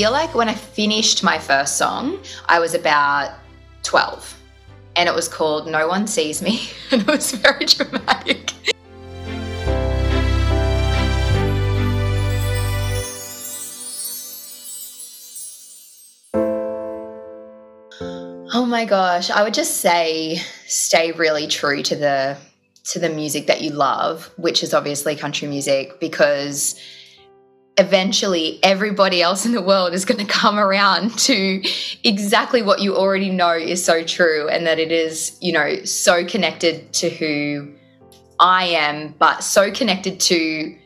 feel like when I finished my first song, I was about 12 and it was called No One Sees Me and it was very dramatic. Oh my gosh, I would just say stay really true to the to the music that you love, which is obviously country music because eventually everybody else in the world is going to come around to exactly what you already know is so true and that it is, you know, so connected to who I am, but so connected to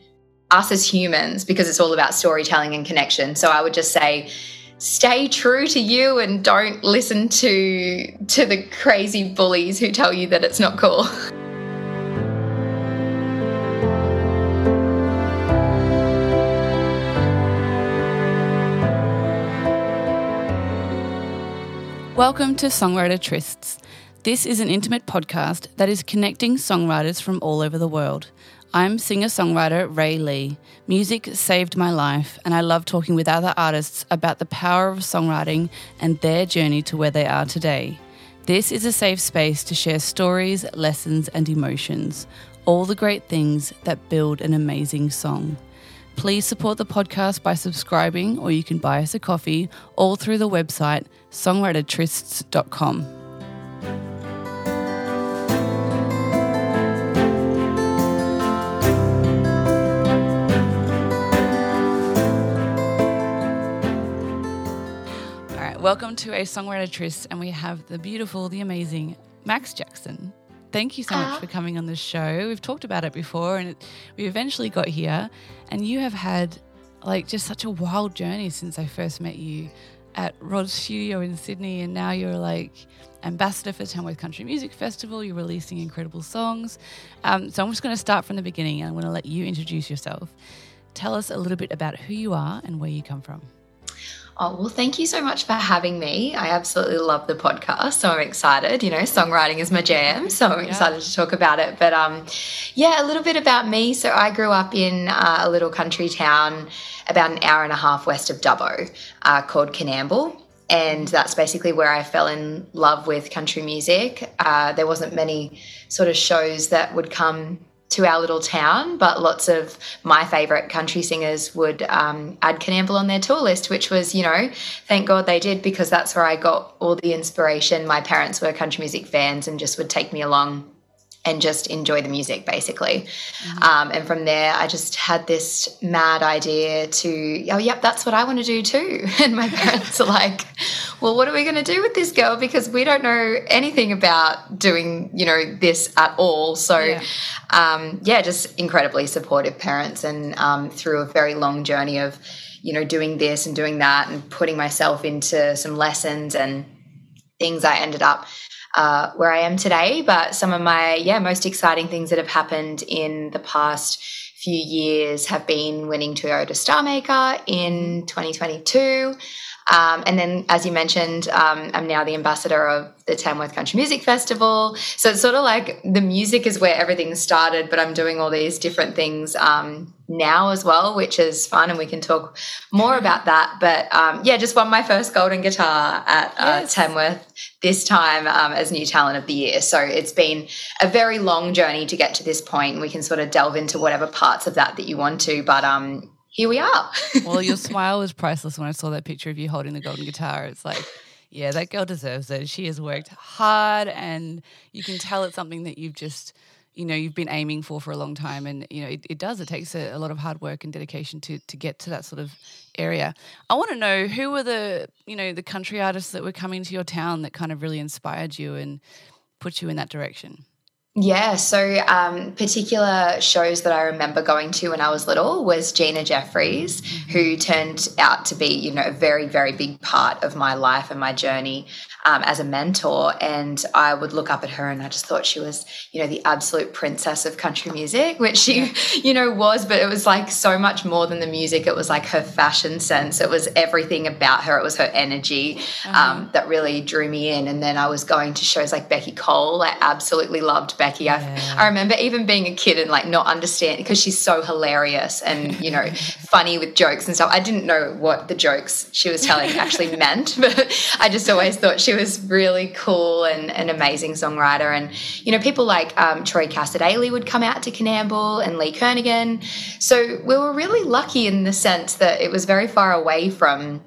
us as humans because it's all about storytelling and connection. So I would just say stay true to you and don't listen to to the crazy bullies who tell you that it's not cool. Welcome to Songwriter Trysts. This is an intimate podcast that is connecting songwriters from all over the world. I'm singer songwriter Ray Lee. Music saved my life, and I love talking with other artists about the power of songwriting and their journey to where they are today. This is a safe space to share stories, lessons, and emotions, all the great things that build an amazing song. Please support the podcast by subscribing, or you can buy us a coffee all through the website songwritertrysts.com. All right, welcome to a Songwriter Tryst, and we have the beautiful, the amazing Max Jackson. Thank you so much ah. for coming on the show. We've talked about it before, and it, we eventually got here. And you have had like just such a wild journey since I first met you at Rod's studio in Sydney, and now you're like ambassador for Tamworth Country Music Festival. You're releasing incredible songs. Um, so I'm just going to start from the beginning, and I'm going to let you introduce yourself. Tell us a little bit about who you are and where you come from. Oh, well, thank you so much for having me. I absolutely love the podcast. So I'm excited. You know, songwriting is my jam. So I'm yeah. excited to talk about it. But um, yeah, a little bit about me. So I grew up in uh, a little country town about an hour and a half west of Dubbo uh, called Coonamble. And that's basically where I fell in love with country music. Uh, there wasn't many sort of shows that would come to our little town, but lots of my favourite country singers would um, add Coonamble on their tour list, which was, you know, thank God they did because that's where I got all the inspiration. My parents were country music fans and just would take me along and just enjoy the music basically. Mm-hmm. Um, and from there, I just had this mad idea to, oh, yep, that's what I want to do too. And my parents are like, well, what are we going to do with this girl? Because we don't know anything about doing, you know, this at all. So, yeah, um, yeah just incredibly supportive parents. And um, through a very long journey of, you know, doing this and doing that and putting myself into some lessons and things, I ended up uh, where I am today. But some of my, yeah, most exciting things that have happened in the past few years have been winning Toyota Star Maker in 2022. Um, and then, as you mentioned, um, I'm now the ambassador of the Tamworth Country Music Festival. So it's sort of like the music is where everything started, but I'm doing all these different things um, now as well, which is fun. And we can talk more about that. But um, yeah, just won my first golden guitar at uh, yes. Tamworth this time um, as New Talent of the Year. So it's been a very long journey to get to this point. We can sort of delve into whatever parts of that that you want to. But um, here we are. well, your smile was priceless when I saw that picture of you holding the golden guitar. It's like, yeah, that girl deserves it. She has worked hard, and you can tell it's something that you've just, you know, you've been aiming for for a long time. And you know, it, it does. It takes a, a, lot of hard work and dedication to to get to that sort of area. I want to know who were the, you know, the country artists that were coming to your town that kind of really inspired you and put you in that direction. Yeah, so um, particular shows that I remember going to when I was little was Gina Jeffreys, mm-hmm. who turned out to be, you know, a very, very big part of my life and my journey um, as a mentor. And I would look up at her and I just thought she was, you know, the absolute princess of country music, which she, you know, was, but it was like so much more than the music. It was like her fashion sense. It was everything about her. It was her energy um, uh-huh. that really drew me in. And then I was going to shows like Beccy Cole. I absolutely loved Beccy. Yeah. I, I remember even being a kid and like not understanding because she's so hilarious and, you know, funny with jokes and stuff. I didn't know what the jokes she was telling actually meant, but I just always thought she was really cool and an amazing songwriter. And, you know, people like um, Troy Cassar-Daley would come out to Coonamble and Lee Kernaghan. So we were really lucky in the sense that it was very far away from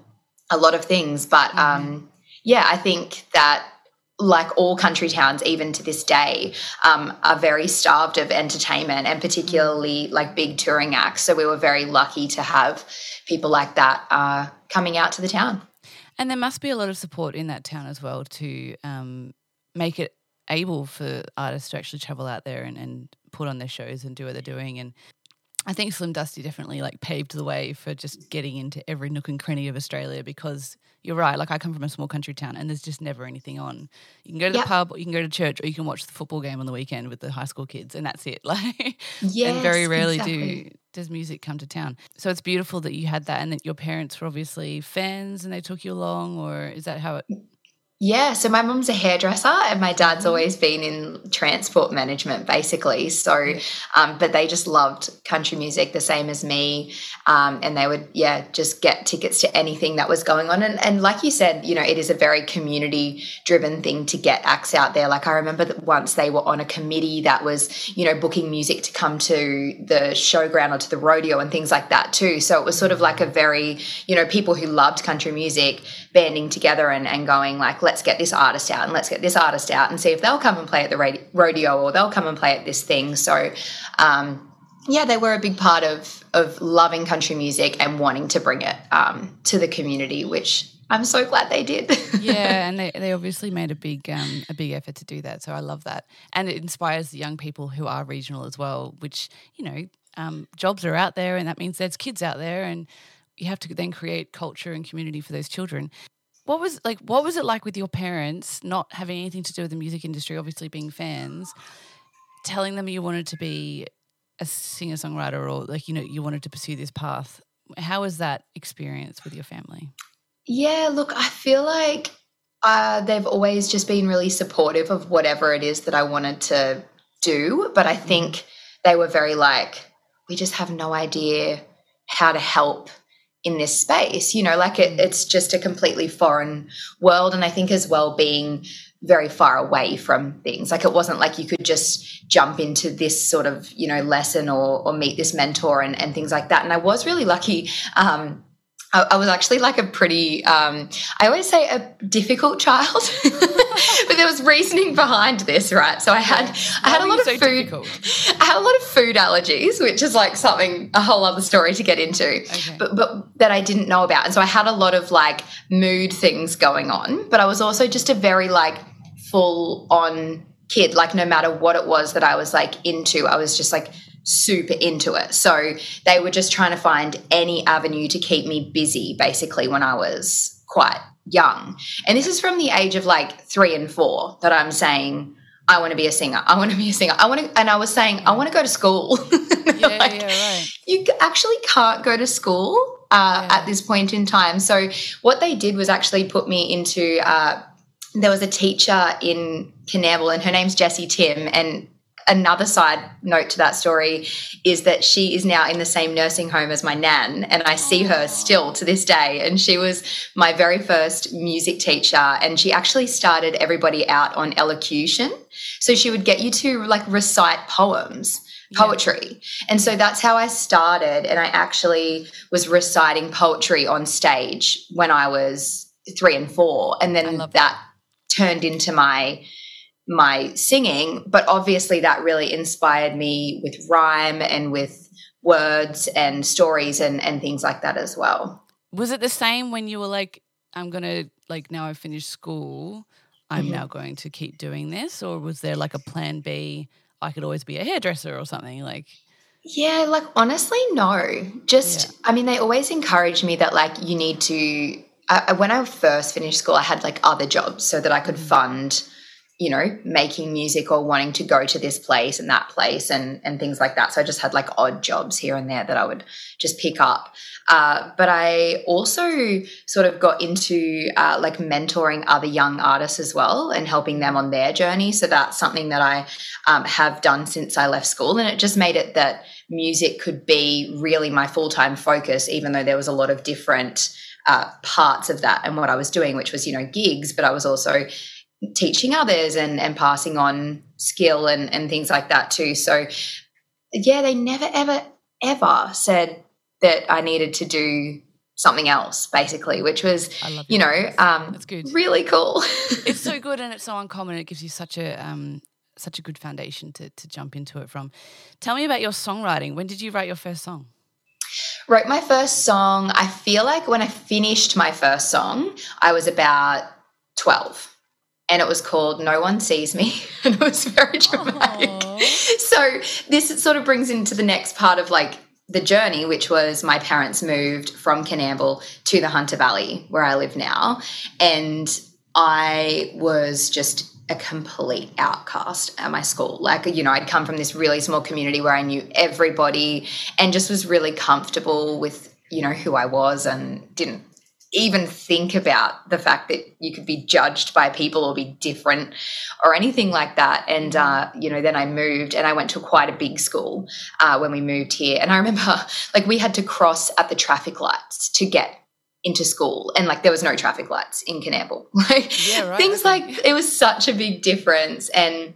a lot of things. But um, yeah, I think that like all country towns, even to this day, um, are very starved of entertainment and particularly like big touring acts. So we were very lucky to have people like that uh, coming out to the town. And there must be a lot of support in that town as well to um, make it able for artists to actually travel out there and, and put on their shows and do what they're doing. And I think Slim Dusty definitely like paved the way for just getting into every nook and cranny of Australia because you're right. Like I come from a small country town and there's just never anything on. You can go to the yep. pub, or you can go to church, or you can watch the football game on the weekend with the high school kids, and that's it. Like, yes, and very rarely exactly. do does music come to town. So it's beautiful that you had that, and that your parents were obviously fans and they took you along, or is that how it? Yeah, so my mum's a hairdresser and my dad's mm-hmm. always been in transport management basically. So, um, but they just loved country music the same as me. Um, and they would, yeah, just get tickets to anything that was going on. And, and like you said, you know, it is a very community driven thing to get acts out there. Like I remember that once they were on a committee that was, you know, booking music to come to the showground or to the rodeo and things like that too. So it was sort of like a very, you know, people who loved country music banding together and, and going like, let's get this artist out and let's get this artist out and see if they'll come and play at the rodeo or they'll come and play at this thing. So, um, yeah, they were a big part of of loving country music and wanting to bring it um, to the community, which I'm so glad they did. yeah, and they, they obviously made a big um, a big effort to do that. So I love that, and it inspires the young people who are regional as well. Which you know, um, jobs are out there, and that means there's kids out there, and you have to then create culture and community for those children. What was like? What was it like with your parents not having anything to do with the music industry? Obviously, being fans, telling them you wanted to be a singer songwriter or like you know you wanted to pursue this path. How was that experience with your family? Yeah, look, I feel like uh, they've always just been really supportive of whatever it is that I wanted to do, but I mm-hmm. think they were very like, we just have no idea how to help in this space you know like it, mm. it's just a completely foreign world and i think as well being very far away from things like it wasn't like you could just jump into this sort of you know lesson or or meet this mentor and, and things like that and i was really lucky um I, was actually like a pretty, um, I always say a difficult child, but there was reasoning behind this, right? So I had. I had a lot of so food, difficult? I had a lot of food allergies, which is like something, a whole other story to get into, okay. but, but that I didn't know about. And so I had a lot of like mood things going on, but I was also just a very like full on kid. Like no matter what it was that I was like into, I was just like super into it. So they were just trying to find any avenue to keep me busy, basically, when I was quite young. And this is from the age of like three and four that I'm saying, I want to be a singer. I want to be a singer. I want to, and I was saying, I want to go to school. yeah, like, yeah, right. You actually can't go to school uh, yeah. at this point in time. So what they did was actually put me into. Uh, there was a teacher in Coonamble, and her name's Jessie Tim, and another side note to that story is that she is now in the same nursing home as my nan, and I see her still to this day. And she was my very first music teacher, and she actually started everybody out on elocution. So she would get you to like recite poems poetry. Yeah. And so that's how I started. And I actually was reciting poetry on stage when I was three and four. And then that, that turned into my my singing, but obviously that really inspired me with rhyme and with words and stories and, and things like that as well. Was it the same when you were like, I'm going to, like, now I've finished school, I'm mm-hmm. now going to keep doing this? Or was there like a plan B? I could always be a hairdresser or something like. Yeah, like honestly, no. Just, yeah. I mean, they always encourage me that like you need to. I, when I first finished school, I had like other jobs so that I could mm. fund you know, making music or wanting to go to this place and that place and and things like that. So I just had like odd jobs here and there that I would just pick up. Uh, but I also sort of got into uh, like mentoring other young artists as well and helping them on their journey. So that's something that I um, have done since I left school, and it just made it that music could be really my full time focus, even though there was a lot of different uh, parts of that and what I was doing, which was you know gigs, but I was also teaching others and and passing on skill and and things like that too. So yeah they never ever ever said that i needed to do something else basically which was you know um that's good. really cool. It's so good and it's so uncommon it gives you such a um such a good foundation to to jump into it from. Tell me about your songwriting. When did you write your first song wrote my first song i feel like when i finished my first song i was about 12 and it was called No One Sees Me. And it was very dramatic. Aww. So this sort of brings into the next part of like the journey, which was my parents moved from Coonamble to the Hunter Valley, where I live now. And I was just a complete outcast at my school. Like, you know, I'd come from this really small community where I knew everybody and just was really comfortable with, you know, who I was and didn't even think about the fact that you could be judged by people or be different or anything like that. And, uh, you know, then I moved and I went to quite a big school uh, when we moved here. And I remember like we had to cross at the traffic lights to get into school and like there was no traffic lights in Coonamble. Like yeah, right. things like it was such a big difference. And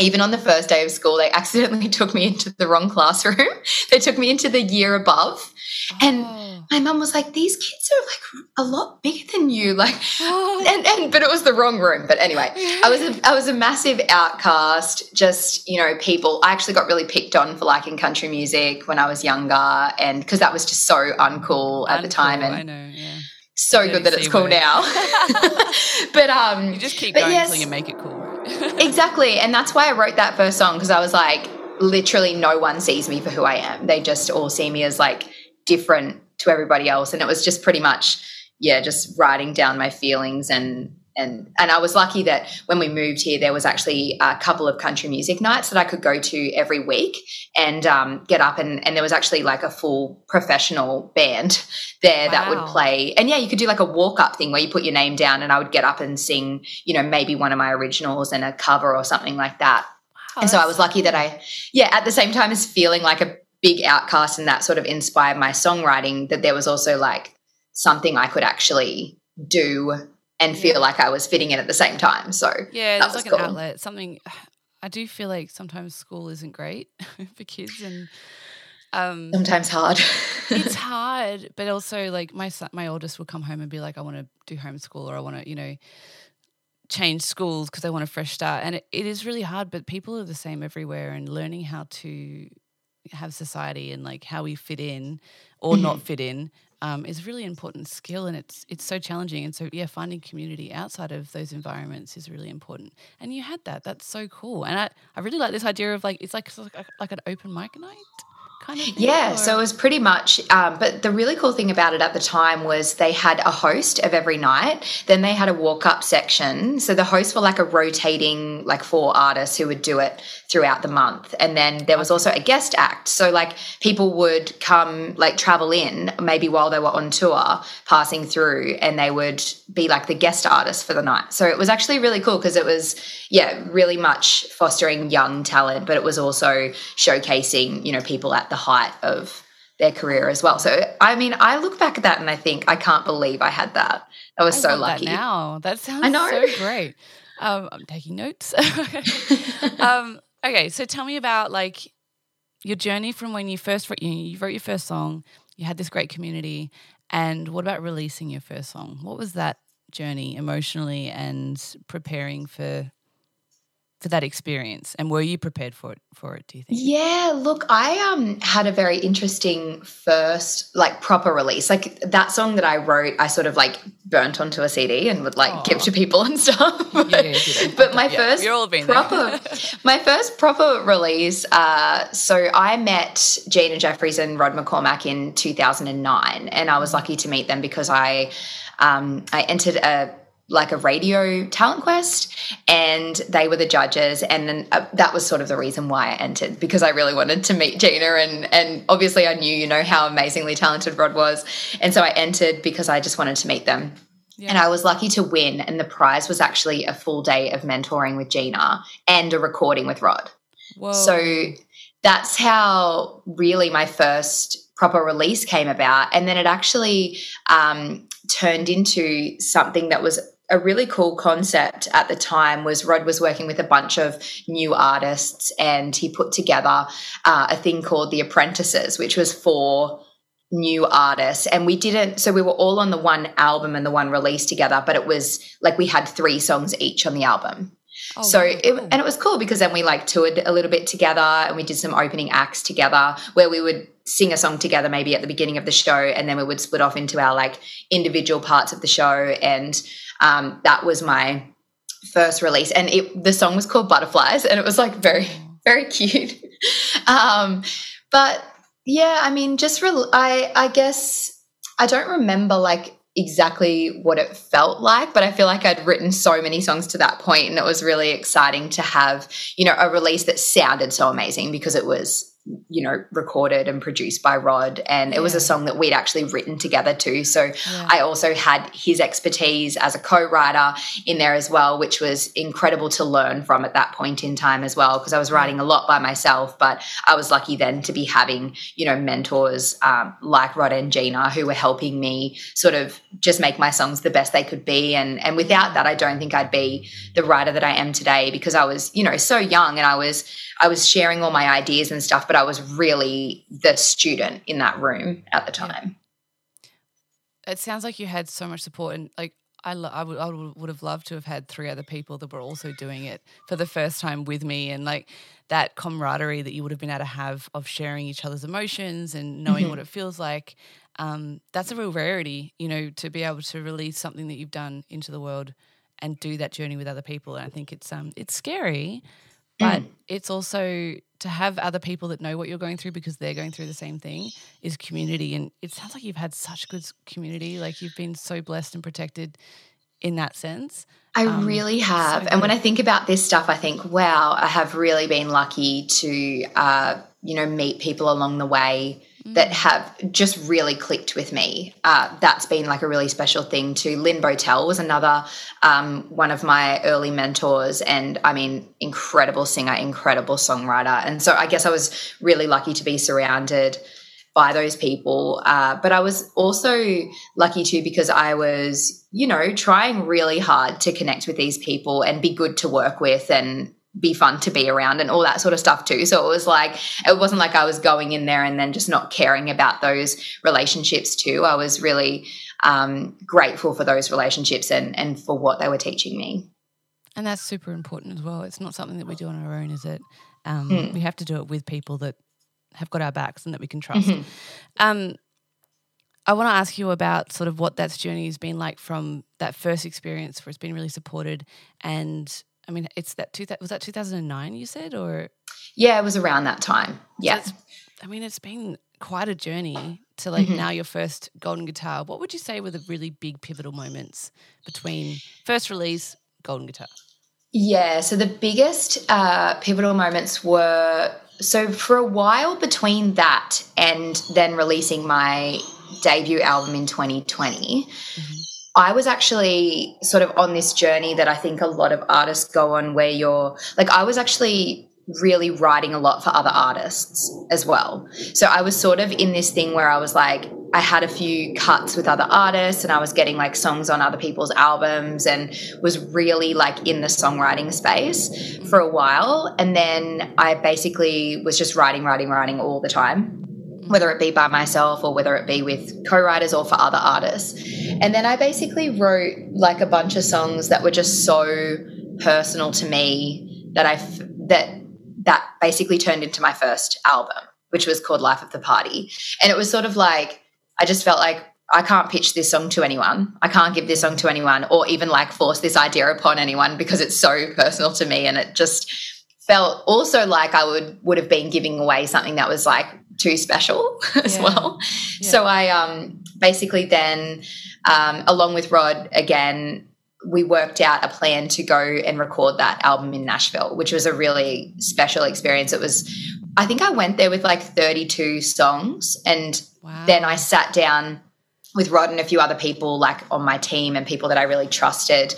even on the first day of school, they accidentally took me into the wrong classroom. they took me into the year above. Oh. And my mum was like, these kids are like a lot bigger than you. Like, oh. and, and, but it was the wrong room. But anyway, I was, a, I was a massive outcast. Just, you know, people, I actually got really picked on for liking country music when I was younger. And because that was just so uncool at uncool, the time. And I know, yeah. So good that it's cool word. now. but, um, you just keep going yes, until you make it cool. exactly. And that's why I wrote that first song because I was like, literally no one sees me for who I am. They just all see me as like different to everybody else. And it was just pretty much, yeah, just writing down my feelings and and and I was lucky that when we moved here, there was actually a couple of country music nights that I could go to every week and um, get up and and there was actually like a full professional band there wow. that would play. And yeah, you could do like a walk up thing where you put your name down and I would get up and sing, you know, maybe one of my originals and a cover or something like that. Wow, and so I was lucky that I, yeah, at the same time as feeling like a big outcast and that sort of inspired my songwriting that there was also like something I could actually do and feel yeah. like I was fitting in at the same time. So yeah, there's like cool. an outlet. Something I do feel like sometimes school isn't great for kids and um, sometimes hard. it's hard, but also like my son, my oldest will come home and be like, I want to do homeschool or I want to, you know, change schools because I want a fresh start. And it, it is really hard, but people are the same everywhere and learning how to have society and like how we fit in or mm-hmm. not fit in um, is a really important skill and it's it's so challenging. And so yeah finding community outside of those environments is really important. And you had that. That's so cool. And I, I really like this idea of like it's like like, like an open mic night kind of yeah or? so it was pretty much um, but the really cool thing about it at the time was they had a host of every night. Then they had a walk up section. So the hosts were like a rotating like four artists who would do it throughout the month. And then there was also a guest act. So like people would come like travel in maybe while they were on tour passing through and they would be like the guest artist for the night. So it was actually really cool because it was yeah really much fostering young talent but it was also showcasing you know people at the height of their career as well. So, I mean, I look back at that and I think I can't believe I had that. I was I so lucky. That now that sounds I know. so great. Um, I'm taking notes. um, okay, so tell me about like your journey from when you first wrote, you, you wrote your first song. You had this great community, and what about releasing your first song? What was that journey emotionally and preparing for for that experience? And were you prepared for it for it do you think? Yeah look i um had a very interesting first like proper release. Like that song that i wrote i sort of like burnt onto a cd and would like Aww. give to people and stuff. But, yeah, yeah, but my yeah, first proper my first proper release uh so i met gina jeffreys and rod mccormack in 2009 and i was lucky to meet them because i um i entered a like a radio talent quest and they were the judges and then uh, that was sort of the reason why I entered because I really wanted to meet Gina and and obviously I knew you know how amazingly talented Rod was and so I entered because I just wanted to meet them yeah. and I was lucky to win and the prize was actually a full day of mentoring with Gina and a recording with Rod Whoa. so that's how really my first proper release came about and then it actually um, turned into something that was a really cool concept at the time was Rod was working with a bunch of new artists and he put together uh, a thing called The Apprentices, which was for new artists. And we didn't, so we were all on the one album and the one release together, but it was like we had three songs each on the album. Oh, so it, and it was cool because then we like toured a little bit together and we did some opening acts together where we would sing a song together maybe at the beginning of the show and then we would split off into our like individual parts of the show and um, that was my first release, and it, the song was called Butterflies, and it was like very very cute. um, but yeah, I mean, just re- I I guess I don't remember like exactly what it felt like but i feel like i'd written so many songs to that point and it was really exciting to have you know a release that sounded so amazing because it was you know, recorded and produced by Rod. And it was a song that we'd actually written together too. So yeah. I also had his expertise as a co writer in there as well, which was incredible to learn from at that point in time as well, because I was writing a lot by myself. But I was lucky then to be having, you know, mentors um, like Rod and Gina who were helping me sort of just make my songs the best they could be. And, and without that, I don't think I'd be the writer that I am today because I was, you know, so young and I was I was sharing all my ideas and stuff, but I was really the student in that room at the time. It sounds like you had so much support, and like I, lo- I, would, I would have loved to have had three other people that were also doing it for the first time with me, and like that camaraderie that you would have been able to have of sharing each other's emotions and knowing mm-hmm. what it feels like. Um, that's a real rarity, you know, to be able to release something that you've done into the world and do that journey with other people. And I think it's um, it's scary, but mm. it's also to have other people that know what you're going through because they're going through the same thing is community. And it sounds like you've had such good community. Like you've been so blessed and protected in that sense. I um, really have. So and when I think about this stuff, I think, wow, I have really been lucky to, uh, you know, meet people along the way that mm. have just really clicked with me. Uh, that's been like a really special thing too. Lyn Bowtell was another um, one of my early mentors, and I mean, incredible singer, incredible songwriter. And so I guess I was really lucky to be surrounded by those people. Uh, but I was also lucky too because I was, you know, trying really hard to connect with these people and be good to work with and be fun to be around and all that sort of stuff too. So it was like, it wasn't like I was going in there and then just not caring about those relationships too. I was really um, grateful for those relationships and, and for what they were teaching me. And that's super important as well. It's not something that we do on our own, is it? Um, mm. We have to do it with people that have got our backs and that we can trust. Mm-hmm. Um, I want to ask you about sort of what that journey has been like from that first experience where it's been really supported and I mean, it's that two, was that 2009 you said, or? Yeah, it was around that time. Yeah. So I mean, it's been quite a journey to like mm-hmm. now your first golden guitar. What would you say were the really big pivotal moments between first release, golden guitar? Yeah, so the biggest uh, pivotal moments were so for a while between that and then releasing my debut album in 2020. Mm-hmm. I was actually sort of on this journey that I think a lot of artists go on where you're like, I was actually really writing a lot for other artists as well. So I was sort of in this thing where I was like, I had a few cuts with other artists and I was getting like songs on other people's albums and was really like in the songwriting space for a while. And then I basically was just writing, writing, writing all the time whether it be by myself or whether it be with co-writers or for other artists. And then I basically wrote like a bunch of songs that were just so personal to me that I that that basically turned into my first album, which was called Life of the Party. And it was sort of like I just felt like I can't pitch this song to anyone. I can't give this song to anyone or even like force this idea upon anyone because it's so personal to me and it just felt also like I would would have been giving away something that was like too special as yeah. well. Yeah. So I um, basically then, um, along with Rod again, we worked out a plan to go and record that album in Nashville, which was a really special experience. It was, I think I went there with like 32 songs. And wow. then I sat down with Rod and a few other people, like on my team and people that I really trusted.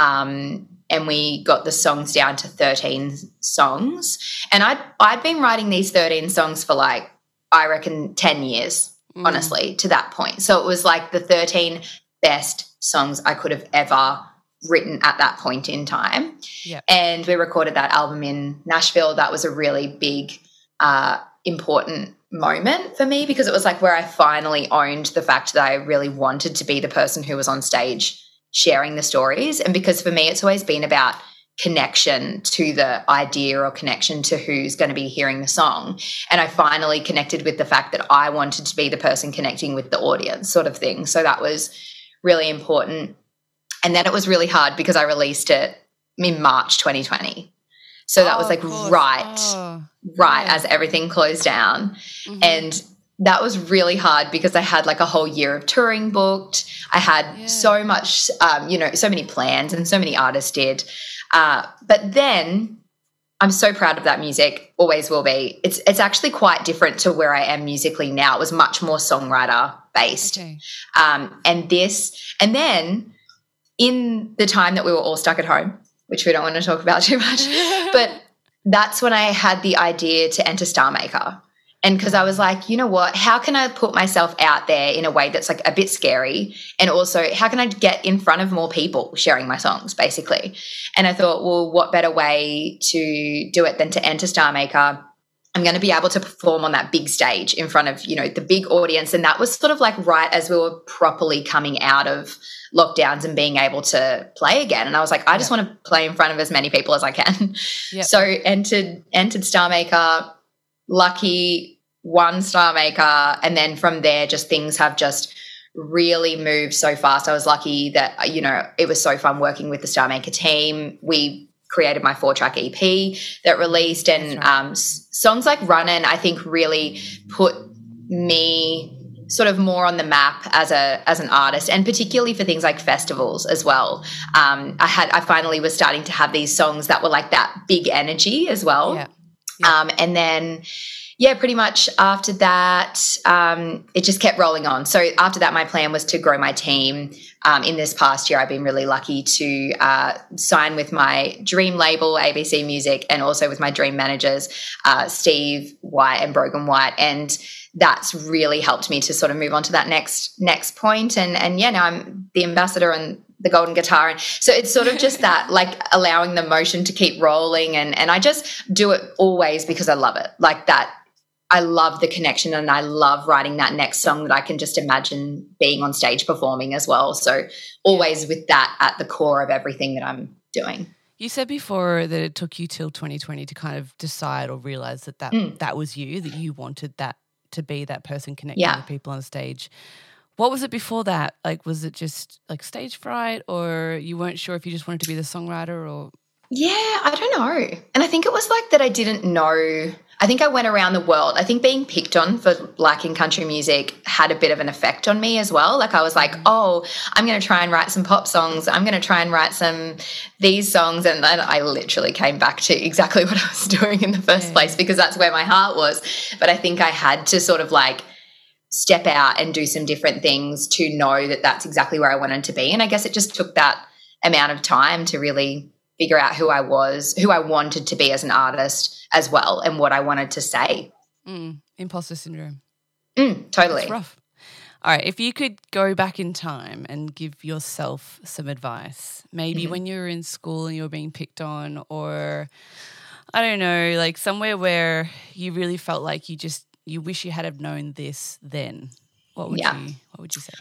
Um, and we got the songs down to 13 songs. And I'd, I'd been writing these 13 songs for like, I reckon 10 years, mm. honestly, to that point. So it was like the 13 best songs I could have ever written at that point in time. Yep. And we recorded that album in Nashville. That was a really big, uh, important moment for me because it was like where I finally owned the fact that I really wanted to be the person who was on stage sharing the stories. And because for me, it's always been about connection to the idea or connection to who's going to be hearing the song. And I finally connected with the fact that I wanted to be the person connecting with the audience, sort of thing. So that was really important. And then it was really hard because I released it in March 2020. So that oh, was like right, oh, right yeah. as everything closed down. Mm-hmm. And that was really hard because I had like a whole year of touring booked. I had yeah. so much, um, you know, so many plans and so many artists did. Uh, but then I'm so proud of that music, always will be. It's it's actually quite different to where I am musically now. It was much more songwriter based. Okay. Um, and this, and then in the time that we were all stuck at home, which we don't want to talk about too much, but that's when I had the idea to enter Star Maker. And because I was like, you know what? How can I put myself out there in a way that's like a bit scary? And also, how can I get in front of more people sharing my songs, basically? And I thought, well, what better way to do it than to enter Star Maker? I'm going to be able to perform on that big stage in front of, you know, the big audience. And that was sort of like right as we were properly coming out of lockdowns and being able to play again. And I was like, I just want to play in front of as many people as I can. Yep. So entered entered Star Maker, lucky one Star Maker, and then from there, just things have just really moved so fast. I was lucky that you know it was so fun working with the Star Maker team. We created my four track EP that released, and right. um, songs like Runnin', I think, really put me sort of more on the map as a as an artist and particularly for things like festivals as well um, i had i finally was starting to have these songs that were like that big energy as well yeah. Yeah. Um, and then yeah, pretty much after that, um, it just kept rolling on. So after that, my plan was to grow my team. Um, in this past year, I've been really lucky to uh, sign with my dream label, ABC Music, and also with my dream managers, uh, Steve White and Brogan White. And that's really helped me to sort of move on to that next next point. And and yeah, now I'm the ambassador and the golden guitar and so it's sort of just that like allowing the motion to keep rolling and and I just do it always because I love it like that I love the connection and I love writing that next song that I can just imagine being on stage performing as well. So always with that at the core of everything that I'm doing. You said before that it took you till 2020 to kind of decide or realize that that, mm. that was you, that you wanted that to be that person connecting yeah. with people on stage. What was it before that? Like, was it just like stage fright, or you weren't sure if you just wanted to be the songwriter, or? Yeah, I don't know. And I think it was like that I didn't know I think I went around the world. I think being picked on for liking country music had a bit of an effect on me as well. Like I was like, oh, I'm going to try and write some pop songs. I'm going to try and write some these songs. And then I literally came back to exactly what I was doing in the first yeah. place because that's where my heart was. But I think I had to sort of like step out and do some different things to know that that's exactly where I wanted to be. And I guess it just took that amount of time to really figure out who I was, who I wanted to be as an artist as well and what I wanted to say. Mm, imposter syndrome. Mm, totally. rough. All right, if you could go back in time and give yourself some advice, maybe mm-hmm. when you were in school and you were being picked on, or I don't know, like somewhere where you really felt like you just you wish you had have known this then, what would yeah. you what would you say?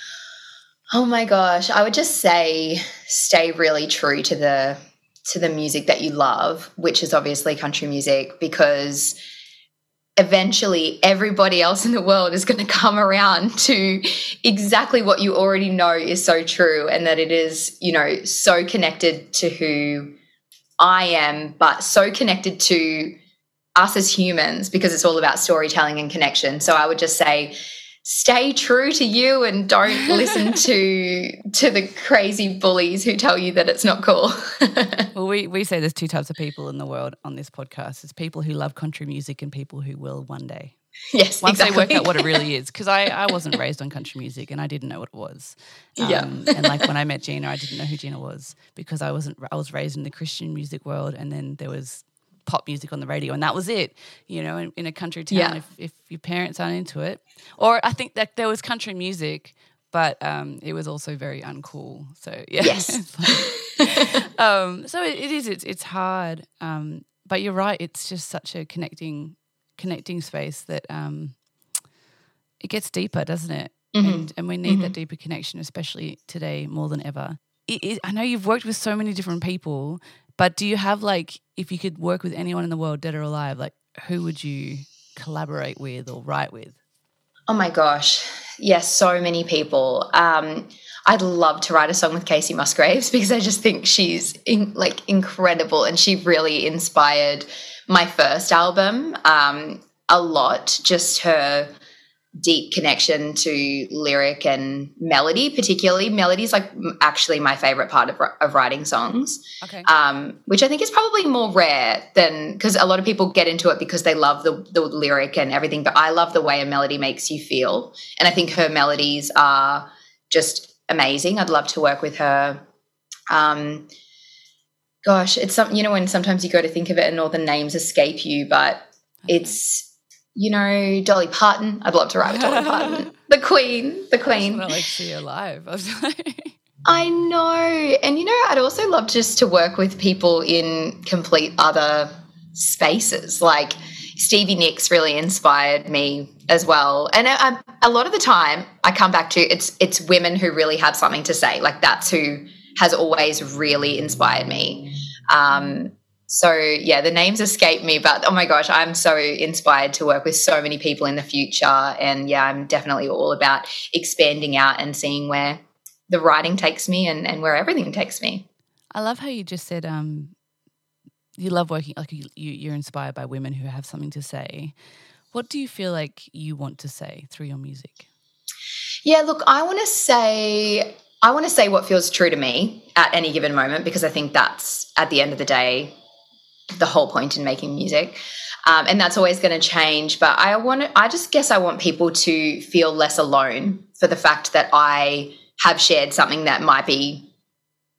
Oh my gosh, I would just say stay really true to the to the music that you love, which is obviously country music, because eventually everybody else in the world is going to come around to exactly what you already know is so true and that it is, you know, so connected to who I am, but so connected to us as humans because it's all about storytelling and connection. So I would just say, stay true to you and don't listen to to the crazy bullies who tell you that it's not cool. well, we, we say there's two types of people in the world on this podcast. It's people who love country music and people who will one day. Yes, once exactly. they work out what it really is. Because I, I wasn't raised on country music and I didn't know what it was. Um, yeah, and like when I met Gina, I didn't know who Gina was because I wasn't. I was raised in the Christian music world, and then there was pop music on the radio, and that was it. You know, in, in a country town, yeah. if, if your parents aren't into it, or I think that there was country music, but um, it was also very uncool. So yeah, yes. um, so it, it is. It's it's hard, um, but you're right. It's just such a connecting connecting space that um, it gets deeper, doesn't it? Mm-hmm. And, and we need mm-hmm. that deeper connection, especially today more than ever. I know you've worked with so many different people, but do you have like, if you could work with anyone in the world, dead or alive, like who would you collaborate with or write with? Oh my gosh. Yes, so many people. Um, I'd love to write a song with Kacey Musgraves because I just think she's in, like incredible and she really inspired my first album um, a lot. Just her deep connection to lyric and melody, particularly melody is like actually my favorite part of, of writing songs. Okay. Um, which I think is probably more rare than because a lot of people get into it because they love the, the lyric and everything, but I love the way a melody makes you feel. And I think her melodies are just amazing. I'd love to work with her. Um, gosh, it's something, you know, when sometimes you go to think of it and all the names escape you, but it's, you know, Dolly Parton. I'd love to write with Dolly Parton. The Queen, the Queen. I like see her live. I know. And, you know, I'd also love just to work with people in complete other spaces. Like Stevie Nicks really inspired me as well. And I, a lot of the time I come back to it's it's women who really have something to say. Like that's who has always really inspired me. Um, so yeah, the names escape me, but oh my gosh, I'm so inspired to work with so many people in the future. And yeah, I'm definitely all about expanding out and seeing where the writing takes me and, and where everything takes me. I love how you just said um, you love working like you, you're inspired by women who have something to say. What do you feel like you want to say through your music? Yeah, look, I want to say I want to say what feels true to me at any given moment because I think that's at the end of the day the whole point in making music. Um, and that's always going to change. But I want to, I just guess I want people to feel less alone for the fact that I have shared something that might be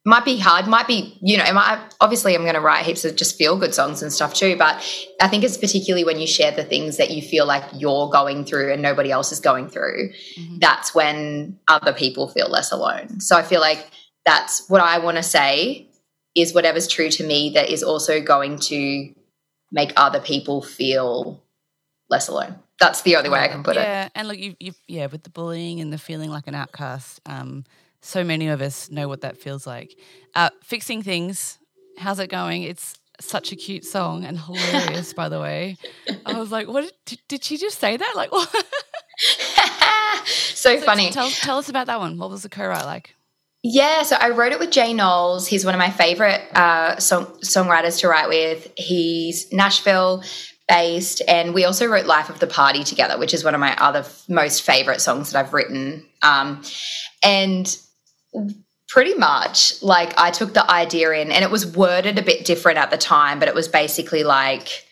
might be hard, might be, you know, might, obviously I'm going to write heaps of just feel good songs and stuff too. But I think it's particularly when you share the things that you feel like you're going through and nobody else is going through, mm-hmm. that's when other people feel less alone. So I feel like that's what I want to say is whatever's true to me that is also going to make other people feel less alone. That's the only way I can put yeah. it. Yeah, and look, you, you, yeah, with the bullying and the feeling like an outcast, um, so many of us know what that feels like. Uh, fixing things, how's it going? It's such a cute song and hilarious, by the way. I was like, what did, did she just say that? Like, what? so, so, funny. Tell, tell us about that one. What was the co-write like? Yeah, so I wrote it with Jay Knowles. He's one of my favorite uh, song- songwriters to write with. He's Nashville based, and we also wrote Life of the Party together, which is one of my other f- most favorite songs that I've written. Um, and pretty much like I took the idea in, and it was worded a bit different at the time, but it was basically like,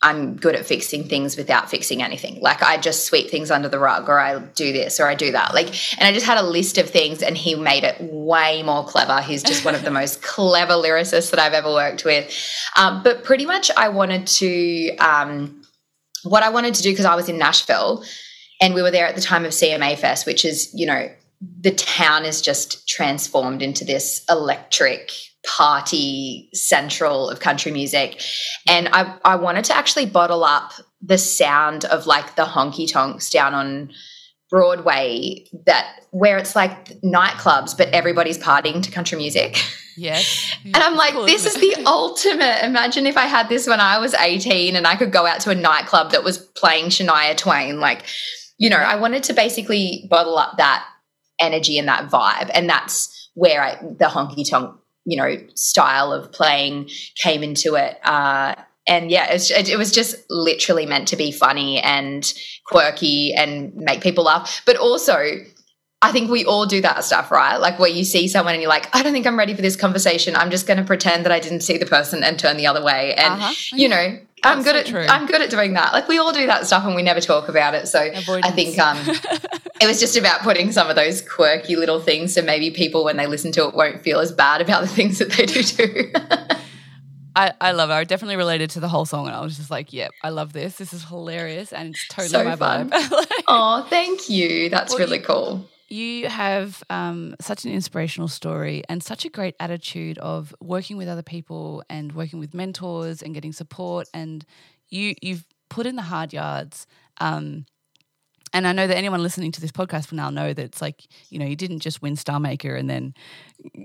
I'm good at fixing things without fixing anything. Like I just sweep things under the rug or I do this or I do that. Like and I just had a list of things and he made it way more clever. He's just one of the most clever lyricists that I've ever worked with. Um, but pretty much I wanted to um, what I wanted to do because I was in Nashville and we were there at the time of CMA Fest, which is, you know, the town is just transformed into this electric party central of country music. And I, I wanted to actually bottle up the sound of like the honky tonks down on Broadway that where it's like nightclubs, but everybody's partying to country music. Yes. and I'm like, this is the ultimate. Imagine if I had this when I was 18 and I could go out to a nightclub that was playing Shania Twain. Like, you know, I wanted to basically bottle up that energy and that vibe. And that's where I, the honky tonk you know style of playing came into it uh, and yeah, it, it was just literally meant to be funny and quirky and make people laugh, but also I think we all do that stuff, right? Like where you see someone and you're like, I don't think I'm ready for this conversation. I'm just going to pretend that I didn't see the person and turn the other way. And uh-huh. you know, I'm good so at true. I'm good at doing that. Like we all do that stuff and we never talk about it. So Avoidance. I think um, it was just about putting some of those quirky little things so maybe people when they listen to it won't feel as bad about the things that they do too. I, I love it. I definitely related to the whole song and I was just like, yep, I love this. This is hilarious and it's totally so my fun. vibe. like, oh, thank you. That's well, really you, cool you have um, such an inspirational story and such a great attitude of working with other people and working with mentors and getting support. And you you've put in the hard yards. Um, and I know that anyone listening to this podcast will now know that it's like, you know, you didn't just win Star Maker and then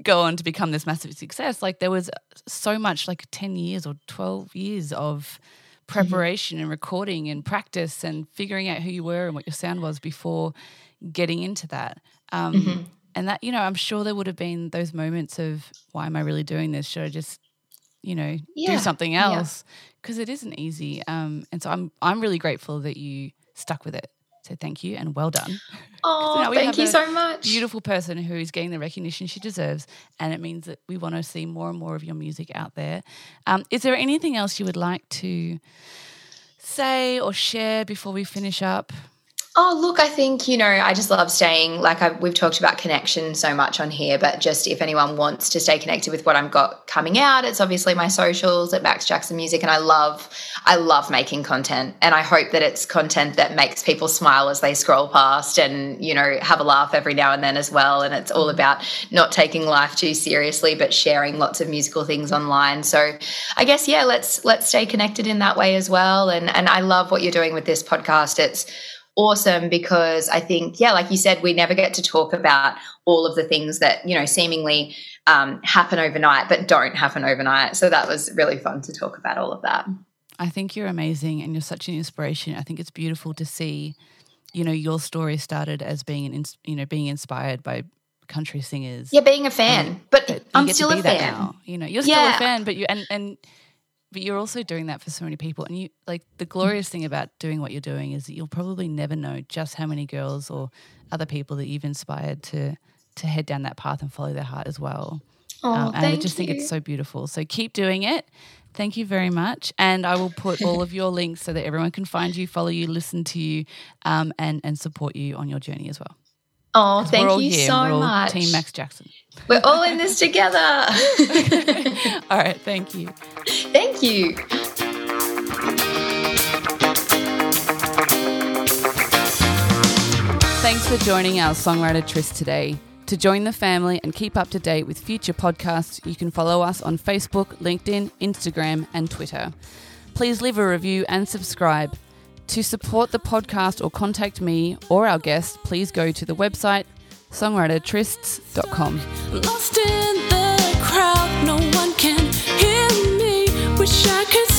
go on to become this massive success. Like there was so much, like 10 years or 12 years of mm-hmm. preparation mm-hmm. and recording and practice and figuring out who you were and what your sound was before getting into that. Um, mm-hmm. And that, you know, I'm sure there would have been those moments of why am I really doing this? Should I just, you know, yeah. do something else? Because yeah. it isn't easy. Um, and so I'm I'm really grateful that you stuck with it. So thank you and well done. Oh, thank you so much. Beautiful person who is getting the recognition she deserves, and it means that we want to see more and more of your music out there. Um, is there anything else you would like to say or share before we finish up? Oh, look, I think, you know, I just love staying, like I've, we've talked about connection so much on here, but just if anyone wants to stay connected with what I've got coming out, it's obviously my socials at Max Jackson Music. And I love, I love making content. And I hope that it's content that makes people smile as they scroll past and, you know, have a laugh every now and then as well. And it's all about not taking life too seriously, but sharing lots of musical things online. So I guess, yeah, let's, let's stay connected in that way as well. And, and I love what you're doing with this podcast. It's, awesome because I think, yeah, like you said, we never get to talk about all of the things that, you know, seemingly um, happen overnight, but don't happen overnight. So that was really fun to talk about all of that. I think you're amazing and you're such an inspiration. I think it's beautiful to see, you know, your story started as being an, you know, being inspired by country singers. Yeah, being a fan, but I'm still a fan. Now. You know, you're still yeah. a fan, but you and and but you're also doing that for so many people and you like the glorious thing about doing what you're doing is that you'll probably never know just how many girls or other people that you've inspired to to head down that path and follow their heart as well oh, um, and i just you. think it's so beautiful so keep doing it thank you very much and i will put all of your links so that everyone can find you follow you listen to you um, and and support you on your journey as well Oh, thank you here. so much. Team Max Jackson. We're all in this together. all right. Thank you. Thank you. Thanks for joining our Songwriter Tryst today. To join the family and keep up to date with future podcasts, you can follow us on Facebook, LinkedIn, Instagram, and Twitter. Please leave a review and subscribe. To support the podcast or contact me or our guest, please go to the website songwritertrysts.com wish I could